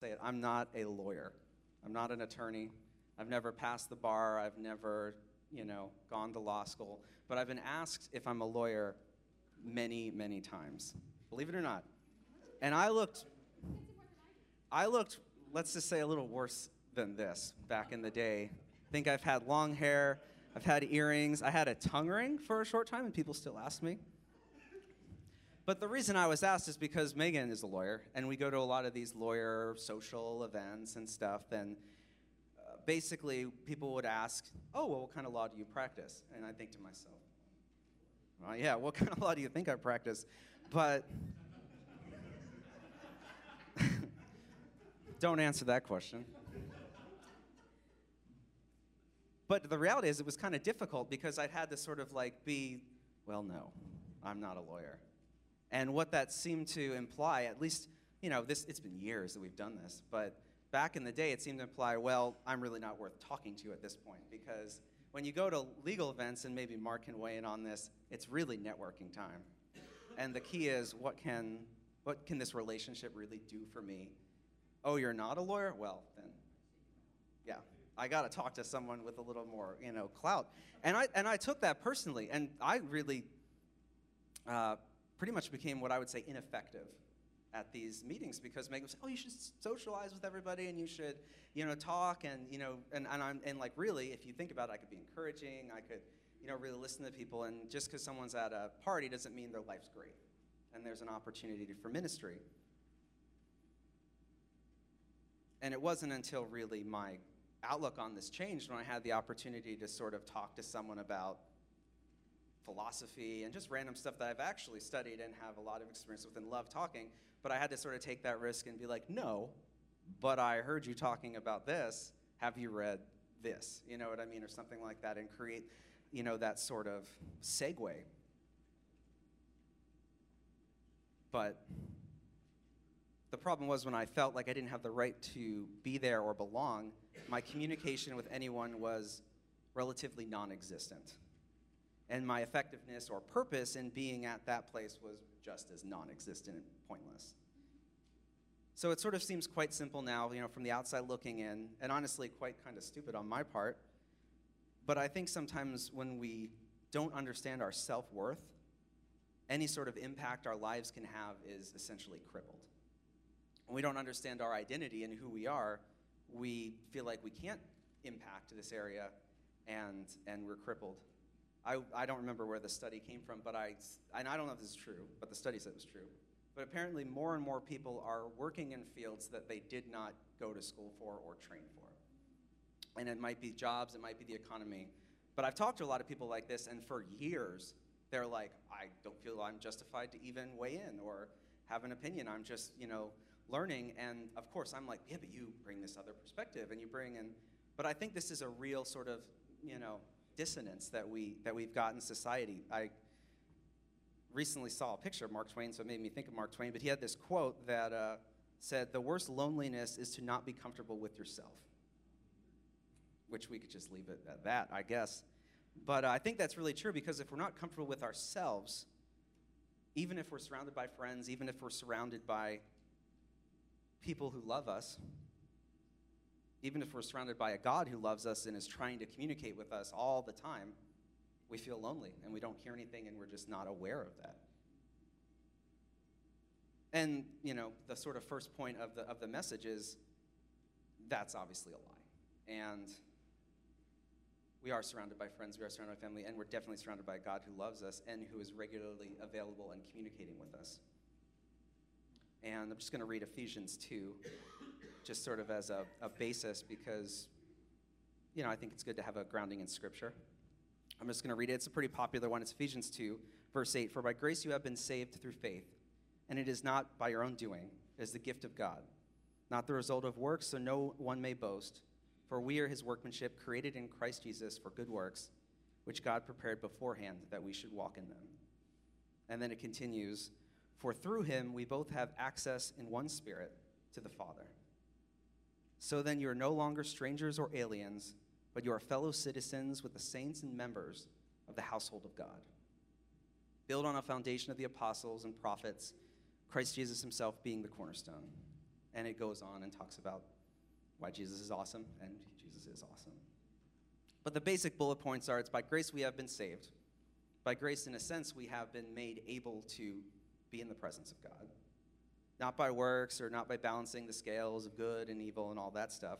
say it. I'm not a lawyer. I'm not an attorney. I've never passed the bar. I've never, you know, gone to law school. But I've been asked if I'm a lawyer many, many times. Believe it or not. And I looked, I looked, let's just say, a little worse than this back in the day. I think I've had long hair. I've had earrings. I had a tongue ring for a short time, and people still ask me. But the reason I was asked is because Megan is a lawyer, and we go to a lot of these lawyer social events and stuff. And uh, basically, people would ask, Oh, well, what kind of law do you practice? And I think to myself, Well, yeah, what kind of law do you think I practice? But don't answer that question. But the reality is, it was kind of difficult because I'd had to sort of like be, well, no, I'm not a lawyer. And what that seemed to imply, at least, you know, this, it's been years that we've done this, but back in the day, it seemed to imply, well, I'm really not worth talking to at this point because when you go to legal events, and maybe Mark can weigh in on this, it's really networking time. And the key is, what can, what can this relationship really do for me? Oh, you're not a lawyer? Well, then, yeah, I got to talk to someone with a little more, you know, clout. And I and I took that personally, and I really uh, pretty much became what I would say ineffective at these meetings because Megan say, "Oh, you should socialize with everybody, and you should, you know, talk, and you know, and and I'm and like really, if you think about it, I could be encouraging, I could, you know, really listen to people, and just because someone's at a party doesn't mean their life's great, and there's an opportunity for ministry." And it wasn't until really my outlook on this changed when I had the opportunity to sort of talk to someone about philosophy and just random stuff that I've actually studied and have a lot of experience with and love talking. But I had to sort of take that risk and be like, no, but I heard you talking about this. Have you read this? You know what I mean? Or something like that and create, you know, that sort of segue. But the problem was when I felt like I didn't have the right to be there or belong, my communication with anyone was relatively non existent. And my effectiveness or purpose in being at that place was just as non existent and pointless. So it sort of seems quite simple now, you know, from the outside looking in, and honestly, quite kind of stupid on my part. But I think sometimes when we don't understand our self worth, any sort of impact our lives can have is essentially crippled when we don't understand our identity and who we are, we feel like we can't impact this area and, and we're crippled. I, I don't remember where the study came from, but I, and I don't know if this is true, but the study said it was true. But apparently, more and more people are working in fields that they did not go to school for or train for. And it might be jobs, it might be the economy. But I've talked to a lot of people like this, and for years, they're like, I don't feel I'm justified to even weigh in or have an opinion. I'm just, you know, learning. And of course, I'm like, yeah, but you bring this other perspective and you bring in. But I think this is a real sort of, you know, dissonance that, we, that we've got in society. I recently saw a picture of Mark Twain, so it made me think of Mark Twain, but he had this quote that uh, said, The worst loneliness is to not be comfortable with yourself. Which we could just leave it at that, I guess. But uh, I think that's really true because if we're not comfortable with ourselves, even if we're surrounded by friends, even if we're surrounded by people who love us, even if we're surrounded by a God who loves us and is trying to communicate with us all the time, we feel lonely and we don't hear anything and we're just not aware of that. And, you know, the sort of first point of the, of the message is that's obviously a lie. And we are surrounded by friends, we are surrounded by family, and we're definitely surrounded by a God who loves us and who is regularly available and communicating with us. And I'm just going to read Ephesians 2, just sort of as a, a basis, because, you know, I think it's good to have a grounding in Scripture. I'm just going to read it. It's a pretty popular one. It's Ephesians 2, verse 8. For by grace you have been saved through faith, and it is not by your own doing, it is the gift of God, not the result of works, so no one may boast. For we are his workmanship, created in Christ Jesus for good works, which God prepared beforehand that we should walk in them. And then it continues for through him we both have access in one spirit to the Father. So then you are no longer strangers or aliens, but you are fellow citizens with the saints and members of the household of God. Build on a foundation of the apostles and prophets, Christ Jesus himself being the cornerstone. And it goes on and talks about why Jesus is awesome, and Jesus is awesome. But the basic bullet points are it's by grace we have been saved. By grace, in a sense, we have been made able to be in the presence of God. Not by works or not by balancing the scales of good and evil and all that stuff.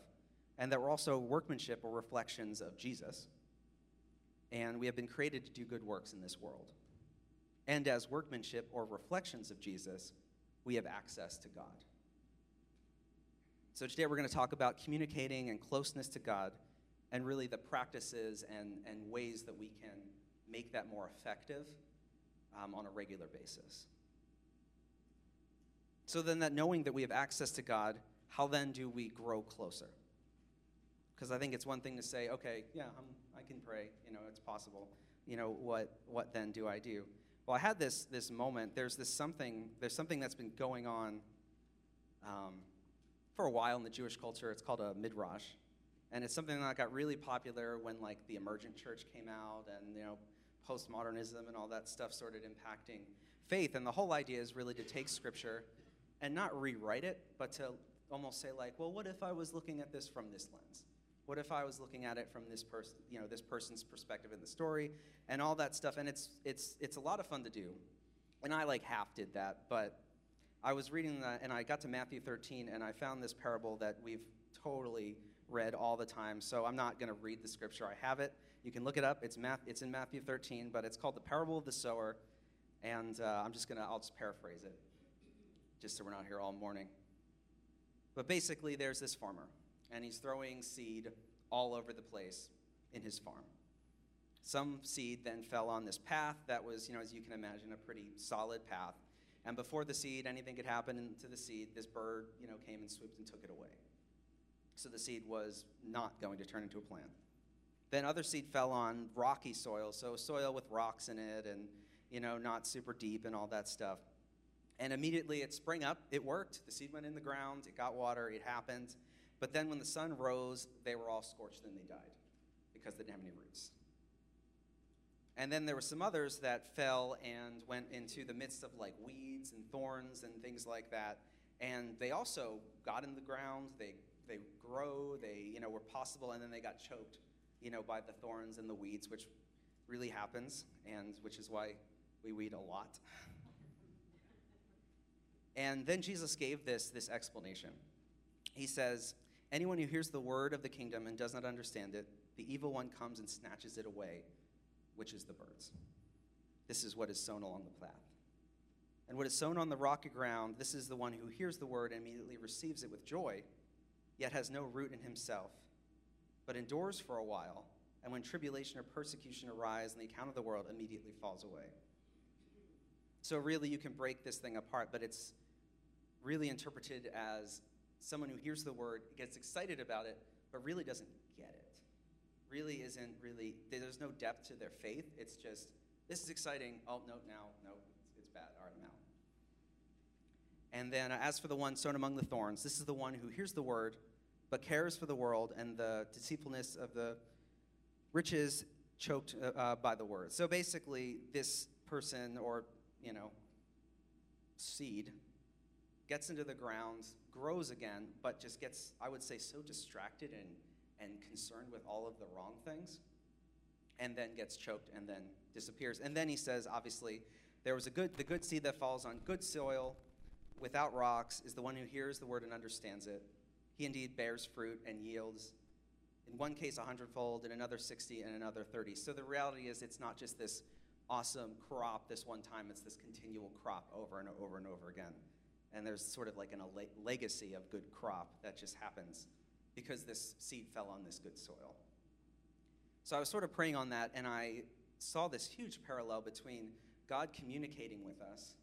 And that we're also workmanship or reflections of Jesus. And we have been created to do good works in this world. And as workmanship or reflections of Jesus, we have access to God. So today we're going to talk about communicating and closeness to God and really the practices and, and ways that we can make that more effective um, on a regular basis. So then, that knowing that we have access to God, how then do we grow closer? Because I think it's one thing to say, okay, yeah, I'm, I can pray, you know, it's possible. You know, what, what then do I do? Well, I had this, this moment. There's this something, there's something that's been going on um, for a while in the Jewish culture. It's called a midrash. And it's something that got really popular when like the emergent church came out and, you know, postmodernism and all that stuff started impacting faith. And the whole idea is really to take scripture and not rewrite it, but to almost say like, well, what if I was looking at this from this lens? What if I was looking at it from this person, you know, this person's perspective in the story, and all that stuff? And it's it's it's a lot of fun to do, and I like half did that, but I was reading that, and I got to Matthew 13, and I found this parable that we've totally read all the time. So I'm not going to read the scripture. I have it. You can look it up. It's math. It's in Matthew 13, but it's called the parable of the sower, and uh, I'm just gonna. I'll just paraphrase it just so we're not here all morning. But basically, there's this farmer, and he's throwing seed all over the place in his farm. Some seed then fell on this path that was, you know, as you can imagine, a pretty solid path. And before the seed, anything could happen to the seed, this bird, you know, came and swooped and took it away. So the seed was not going to turn into a plant. Then other seed fell on rocky soil, so soil with rocks in it and, you know, not super deep and all that stuff. And immediately it sprang up. It worked. The seed went in the ground. It got water. It happened. But then when the sun rose, they were all scorched and they died because they didn't have any roots. And then there were some others that fell and went into the midst of like weeds and thorns and things like that. And they also got in the ground. They they grow. They you know were possible, and then they got choked, you know, by the thorns and the weeds, which really happens, and which is why we weed a lot. And then Jesus gave this, this explanation. He says, Anyone who hears the word of the kingdom and does not understand it, the evil one comes and snatches it away, which is the birds. This is what is sown along the path. And what is sown on the rocky ground, this is the one who hears the word and immediately receives it with joy, yet has no root in himself, but endures for a while, and when tribulation or persecution arise and the account of the world, immediately falls away. So, really, you can break this thing apart, but it's really interpreted as someone who hears the word, gets excited about it, but really doesn't get it. Really isn't really, there's no depth to their faith. It's just, this is exciting. Oh, no, now, no, it's, it's bad. All right, I'm out. And then, as for the one sown among the thorns, this is the one who hears the word, but cares for the world and the deceitfulness of the riches choked uh, uh, by the word. So basically, this person or you know, seed, gets into the ground, grows again, but just gets, I would say, so distracted and, and concerned with all of the wrong things, and then gets choked and then disappears. And then he says, obviously, there was a good, the good seed that falls on good soil without rocks is the one who hears the word and understands it. He indeed bears fruit and yields, in one case, a hundredfold, in another 60, and another 30. So the reality is, it's not just this awesome crop this one time, it's this continual crop over and over and over again. And there's sort of like an, a legacy of good crop that just happens because this seed fell on this good soil. So I was sort of praying on that, and I saw this huge parallel between God communicating with us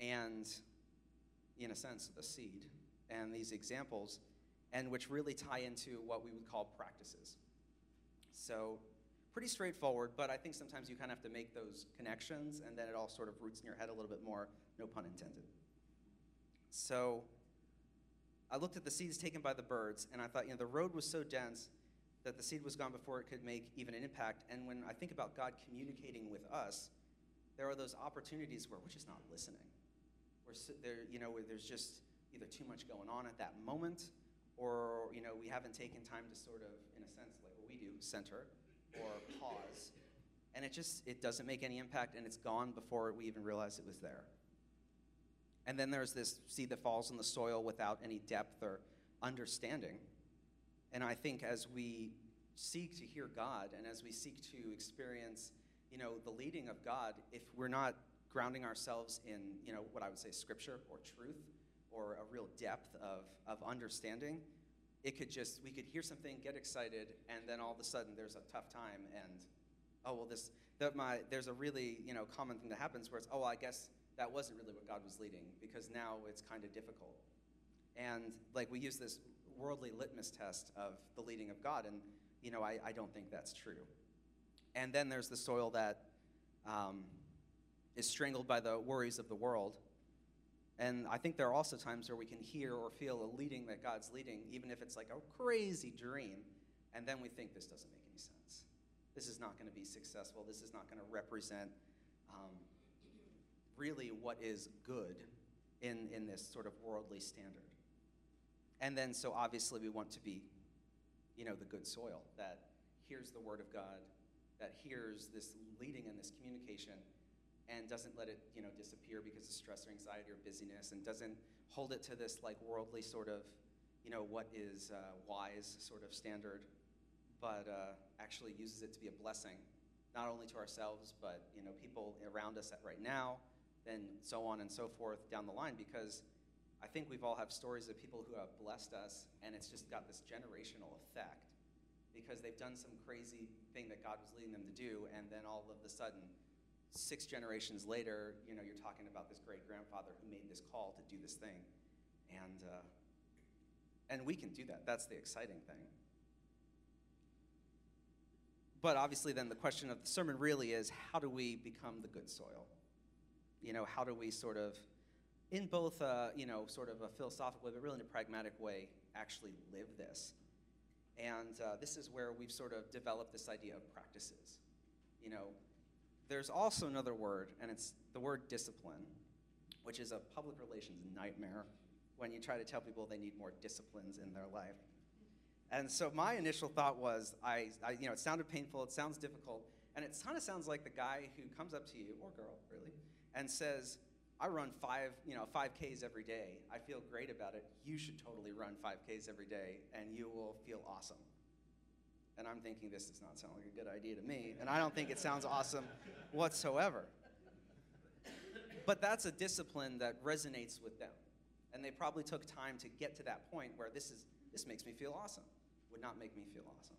and, in a sense, the seed and these examples, and which really tie into what we would call practices. So pretty straightforward, but I think sometimes you kind of have to make those connections and then it all sort of roots in your head a little bit more, no pun intended. So I looked at the seeds taken by the birds and I thought, you know, the road was so dense that the seed was gone before it could make even an impact. And when I think about God communicating with us, there are those opportunities where we're just not listening. We're there, you know, where there's just either too much going on at that moment, or you know, we haven't taken time to sort of, in a sense, like what we do, center or pause. And it just it doesn't make any impact and it's gone before we even realize it was there. And then there's this seed that falls in the soil without any depth or understanding. And I think as we seek to hear God and as we seek to experience, you know, the leading of God, if we're not grounding ourselves in, you know, what I would say scripture or truth or a real depth of, of understanding, it could just, we could hear something, get excited, and then all of a sudden there's a tough time and, oh, well, this, that my, there's a really, you know, common thing that happens where it's, oh, well, I guess that wasn't really what God was leading because now it's kind of difficult. And like we use this worldly litmus test of the leading of God, and you know, I, I don't think that's true. And then there's the soil that um, is strangled by the worries of the world. And I think there are also times where we can hear or feel a leading that God's leading, even if it's like a crazy dream, and then we think this doesn't make any sense. This is not going to be successful. This is not going to represent um, really what is good in, in this sort of worldly standard. And then, so obviously, we want to be, you know, the good soil that hears the word of God, that hears this leading and this communication, and doesn't let it, you know, disappear because of stress or anxiety or busyness, and doesn't hold it to this like worldly sort of, you know, what is uh, wise sort of standard, but uh, actually uses it to be a blessing, not only to ourselves, but you know, people around us right now, then so on and so forth down the line, because I think we've all have stories of people who have blessed us, and it's just got this generational effect because they've done some crazy thing that God was leading them to do, and then all of a sudden, six generations later, you know, you're talking about this great grandfather who made this call to do this thing, and uh, and we can do that. That's the exciting thing. But obviously, then the question of the sermon really is how do we become the good soil? You know, how do we sort of in both, a, you know, sort of a philosophical way, but really in a pragmatic way, actually live this. And uh, this is where we've sort of developed this idea of practices. You know, there's also another word, and it's the word discipline, which is a public relations nightmare when you try to tell people they need more disciplines in their life. And so my initial thought was, I, I you know, it sounded painful, it sounds difficult, and it kind of sounds like the guy who comes up to you, or girl, really, and says, I run five, you know, five Ks every day. I feel great about it. You should totally run five Ks every day, and you will feel awesome. And I'm thinking this does not sound like a good idea to me, and I don't think it sounds awesome whatsoever. But that's a discipline that resonates with them, and they probably took time to get to that point where this is this makes me feel awesome. Would not make me feel awesome.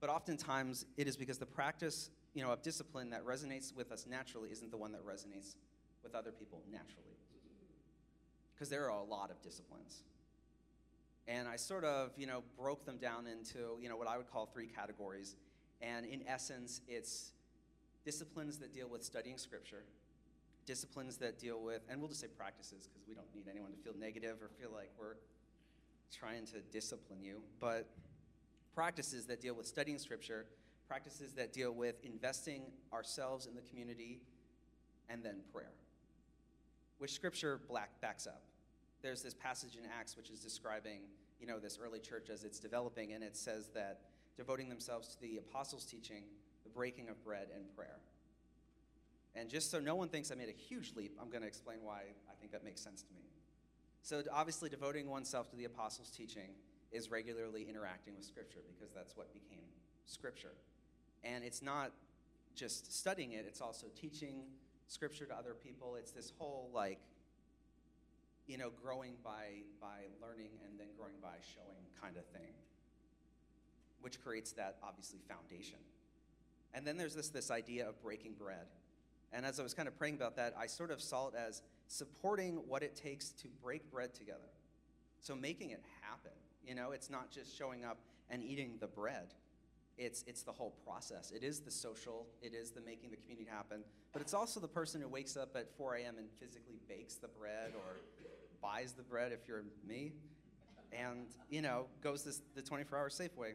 But oftentimes it is because the practice you know, a discipline that resonates with us naturally isn't the one that resonates with other people naturally. Because there are a lot of disciplines. And I sort of, you know, broke them down into, you know, what I would call three categories. And in essence, it's disciplines that deal with studying scripture, disciplines that deal with, and we'll just say practices because we don't need anyone to feel negative or feel like we're trying to discipline you, but practices that deal with studying scripture, practices that deal with investing ourselves in the community, and then prayer, which Scripture black backs up. There's this passage in Acts which is describing, you know, this early church as it's developing, and it says that devoting themselves to the apostles' teaching, the breaking of bread, and prayer. And just so no one thinks I made a huge leap, I'm going to explain why I think that makes sense to me. So, obviously, devoting oneself to the apostles' teaching is regularly interacting with Scripture because that's what became Scripture. And it's not just studying it, it's also teaching scripture to other people. It's this whole like, you know, growing by by learning and then growing by showing kind of thing. Which creates that obviously foundation. And then there's this this idea of breaking bread. And as I was kind of praying about that, I sort of saw it as supporting what it takes to break bread together. So making it happen. You know, it's not just showing up and eating the bread it's, it's the whole process. It is the social, it is the making the community happen, but it's also the person who wakes up at 4 a.m. and physically bakes the bread or buys the bread if you're me, and, you know, goes this, the 24 hour Safeway.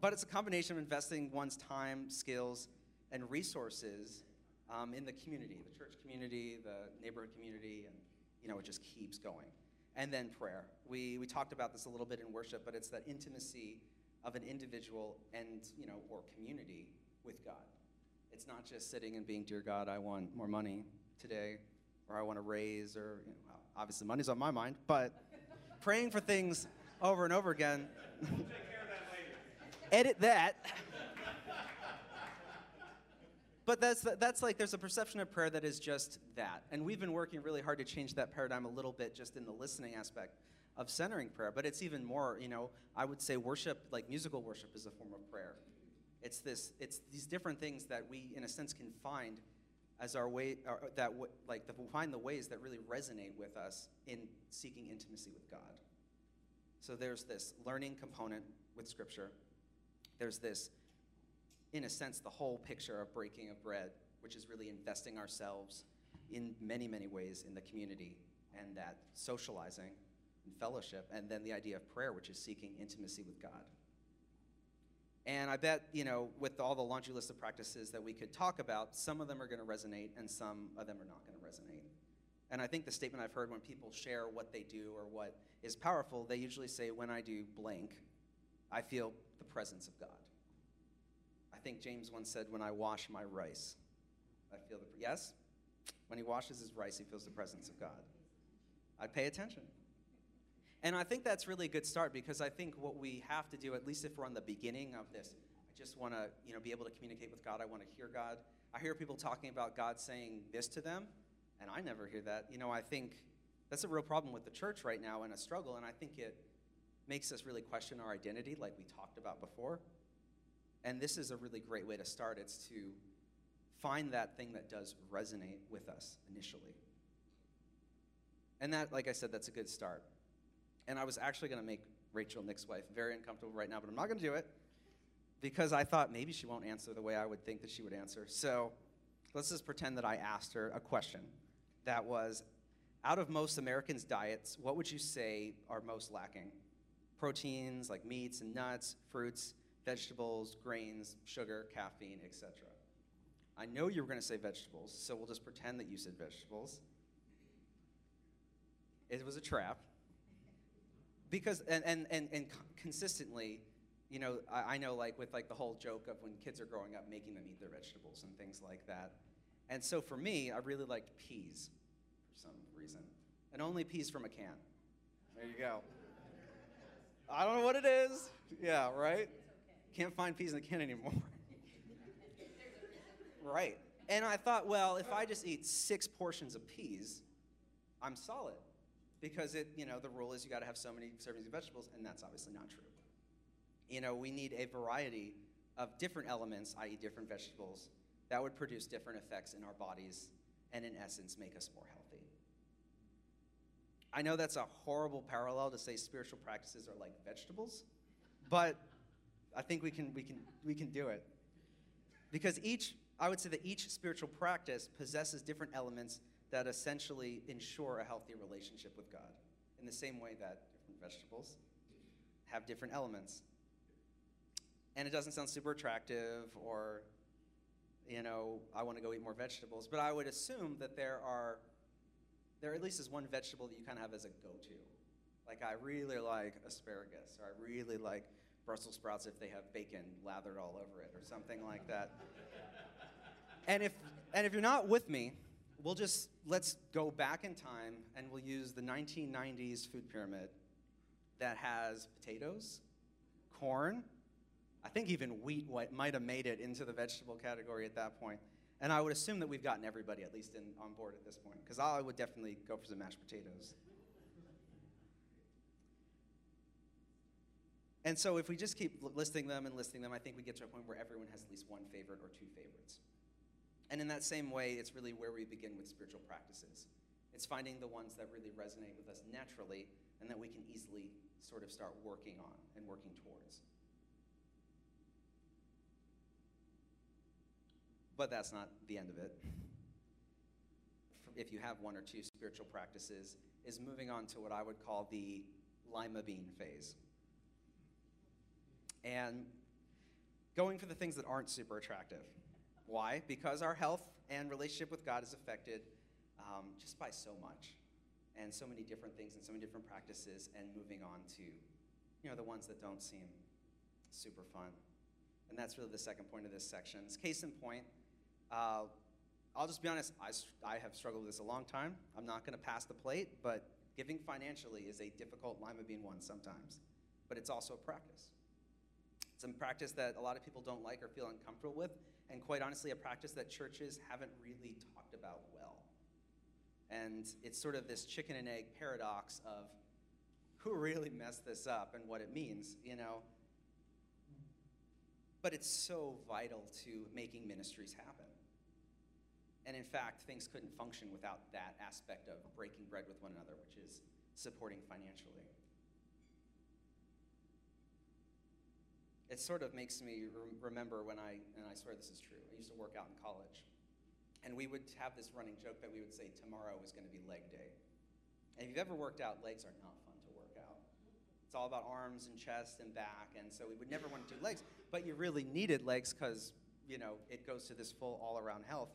But it's a combination of investing one's time, skills, and resources um, in the community, the church community, the neighborhood community, and you know, it just keeps going. And then prayer. We, we talked about this a little bit in worship, but it's that intimacy of an individual and, you know, or community with God. It's not just sitting and being, Dear God, I want more money today, or I want to raise, or you know, obviously money's on my mind, but praying for things over and over again. Edit that. but that's that's like there's a perception of prayer that is just that, and we've been working really hard to change that paradigm a little bit, just in the listening aspect of centering prayer. But it's even more, you know, I would say worship, like musical worship, is a form of prayer. It's this, it's these different things that we, in a sense, can find as our way, or that like the, find the ways that really resonate with us in seeking intimacy with God. So there's this learning component with Scripture. There's this, in a sense, the whole picture of breaking of bread, which is really investing ourselves in many, many ways in the community, and that socializing and fellowship, and then the idea of prayer, which is seeking intimacy with God. And I bet, you know, with all the laundry list of practices that we could talk about, some of them are going to resonate and some of them are not going to resonate. And I think the statement I've heard when people share what they do or what is powerful, they usually say, when I do blank, I feel the presence of God. I think James once said, when I wash my rice, I feel the, yes? When he washes his rice, he feels the presence of God. I pay attention. And I think that's really a good start because I think what we have to do, at least if we're on the beginning of this, I just want to, you know, be able to communicate with God. I want to hear God. I hear people talking about God saying this to them, and I never hear that. You know, I think that's a real problem with the church right now and a struggle, and I think it makes us really question our identity, like we talked about before. And this is a really great way to start. It's to find that thing that does resonate with us initially. And that, like I said, that's a good start. And I was actually going to make Rachel, Nick's wife, very uncomfortable right now, but I'm not going to do it because I thought maybe she won't answer the way I would think that she would answer. So let's just pretend that I asked her a question that was out of most Americans' diets, what would you say are most lacking? Proteins like meats and nuts, fruits, vegetables, grains, sugar, caffeine, etc. I know you were going to say vegetables, so we'll just pretend that you said vegetables. It was a trap because and and and, and consistently you know I, I, know like with like the whole joke of when kids are growing up making them eat their vegetables and things like that. And so for me i really liked peas for some reason and only peas from a can. There you go. I don't know what it is. Yeah right? Can't find peas in a can anymore. Right. And i thought well if i just eat six portions of peas i'm solid because it, you know, the rule is you got to have so many servings of vegetables, and that's obviously not true. You know, we need a variety of different elements, i.e., different vegetables, that would produce different effects in our bodies and, in essence, make us more healthy. I know that's a horrible parallel to say spiritual practices are like vegetables, but I think we can, we can, we can do it. Because each, I would say that each spiritual practice possesses different elements that essentially ensure a healthy relationship with God, in the same way that different vegetables have different elements. And it doesn't sound super attractive or, you know, I want to go eat more vegetables, but I would assume that there are, there at least is one vegetable that you kind of have as a go to. Like, I really like asparagus, or I really like Brussels sprouts if they have bacon lathered all over it, or something like that. and, if, and if you're not with me, we'll just let's go back in time and we'll use the 1990s food pyramid that has potatoes, corn, I think even wheat might have made it into the vegetable category at that point. And I would assume that we've gotten everybody at least in, on board at this point, because I would definitely go for some mashed potatoes. And so if we just keep listing them and listing them, I think we get to a point where everyone has at least one favorite or two favorites. And in that same way, it's really where we begin with spiritual practices. It's finding the ones that really resonate with us naturally and that we can easily sort of start working on and working towards. But that's not the end of it. If you have one or two spiritual practices, is moving on to what I would call the lima bean phase. And going for the things that aren't super attractive Why? Because our health and relationship with God is affected um, just by so much, and so many different things, and so many different practices, and moving on to, you know, the ones that don't seem super fun. And that's really the second point of this section. As case in point, uh, I'll just be honest, I, I have struggled with this a long time. I'm not going to pass the plate, but giving financially is a difficult lima bean one sometimes. But it's also a practice. It's a practice that a lot of people don't like or feel uncomfortable with, and quite honestly, a practice that churches haven't really talked about well. And it's sort of this chicken and egg paradox of who really messed this up and what it means, you know? But it's so vital to making ministries happen. And in fact, things couldn't function without that aspect of breaking bread with one another, which is supporting financially. It sort of makes me re- remember when I, and I swear this is true, I used to work out in college. And we would have this running joke that we would say tomorrow is going to be leg day. And if you've ever worked out, legs are not fun to work out. It's all about arms and chest and back. And so we would never want to do legs. But you really needed legs because, you know, it goes to this full all around health.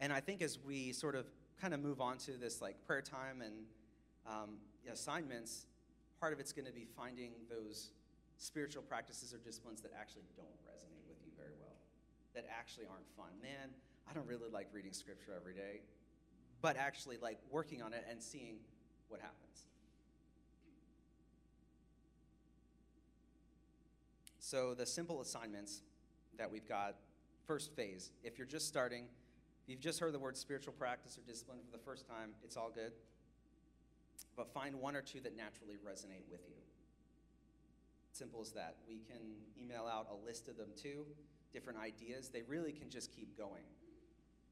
And I think as we sort of kind of move on to this like prayer time and um, assignments, part of it's going to be finding those spiritual practices or disciplines that actually don't resonate with you very well, that actually aren't fun. Man, I don't really like reading scripture every day, but actually like working on it and seeing what happens. So, the simple assignments that we've got, first phase, if you're just starting, if you've just heard the word spiritual practice or discipline for the first time, it's all good. But find one or two that naturally resonate with you. Simple as that. We can email out a list of them too, different ideas. They really can just keep going.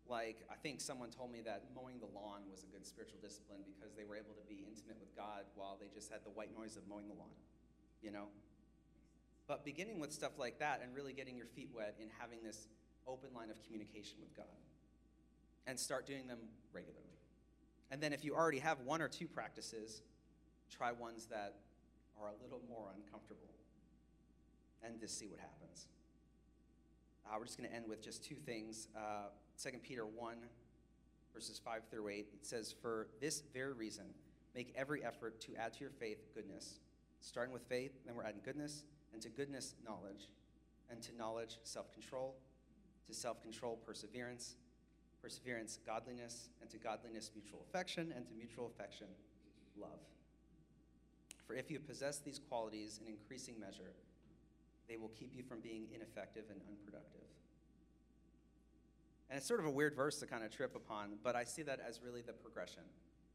Like, I think someone told me that mowing the lawn was a good spiritual discipline because they were able to be intimate with God while they just had the white noise of mowing the lawn, you know? But beginning with stuff like that and really getting your feet wet in having this open line of communication with God and start doing them regularly. And then if you already have one or two practices, try ones that are a little more uncomfortable and just see what happens. Uh, we're just going to end with just two things. Uh, 2 Peter 1, verses 5 through 8, it says, For this very reason, make every effort to add to your faith goodness. Starting with faith, then we're adding goodness, and to goodness, knowledge, and to knowledge, self control, to self control, perseverance perseverance, godliness, and to godliness, mutual affection, and to mutual affection, love. For if you possess these qualities in increasing measure, they will keep you from being ineffective and unproductive. And it's sort of a weird verse to kind of trip upon, but I see that as really the progression.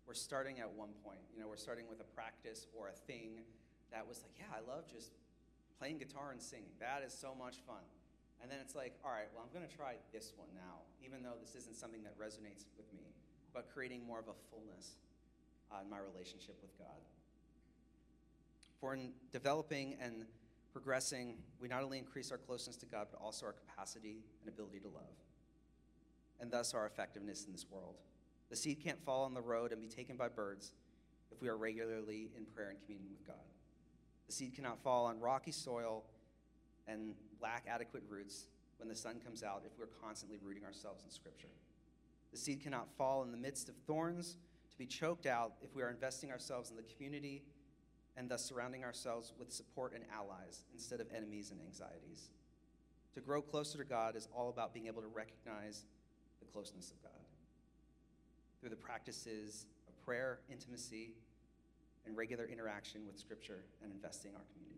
We're starting at one point. You know, we're starting with a practice or a thing that was like, yeah, I love just playing guitar and singing. That is so much fun. And then it's like, all right, well, I'm going to try this one now, even though this isn't something that resonates with me, but creating more of a fullness uh, in my relationship with God. For in developing and progressing, we not only increase our closeness to God, but also our capacity and ability to love, and thus our effectiveness in this world. The seed can't fall on the road and be taken by birds if we are regularly in prayer and communion with God. The seed cannot fall on rocky soil and lack adequate roots when the sun comes out if we're constantly rooting ourselves in Scripture. The seed cannot fall in the midst of thorns to be choked out if we are investing ourselves in the community and thus surrounding ourselves with support and allies instead of enemies and anxieties. To grow closer to God is all about being able to recognize the closeness of God through the practices of prayer, intimacy, and regular interaction with Scripture and investing our community.